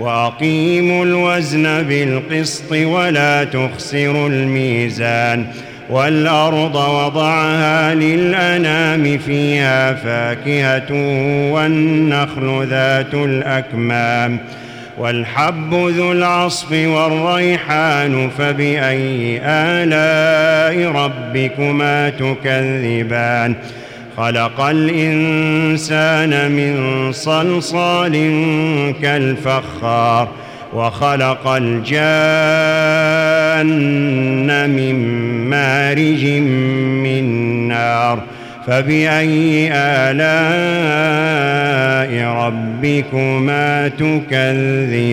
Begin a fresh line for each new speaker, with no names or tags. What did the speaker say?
وأقيموا الوزن بالقسط ولا تخسروا الميزان والأرض وضعها للأنام فيها فاكهة والنخل ذات الأكمام والحب ذو العصف والريحان فبأي آلاء ربكما تكذبان خلق الإنسان من صلصال كالفخار وخلق الجان من مارج من نار فبأي آلاء ربكما تكذبان؟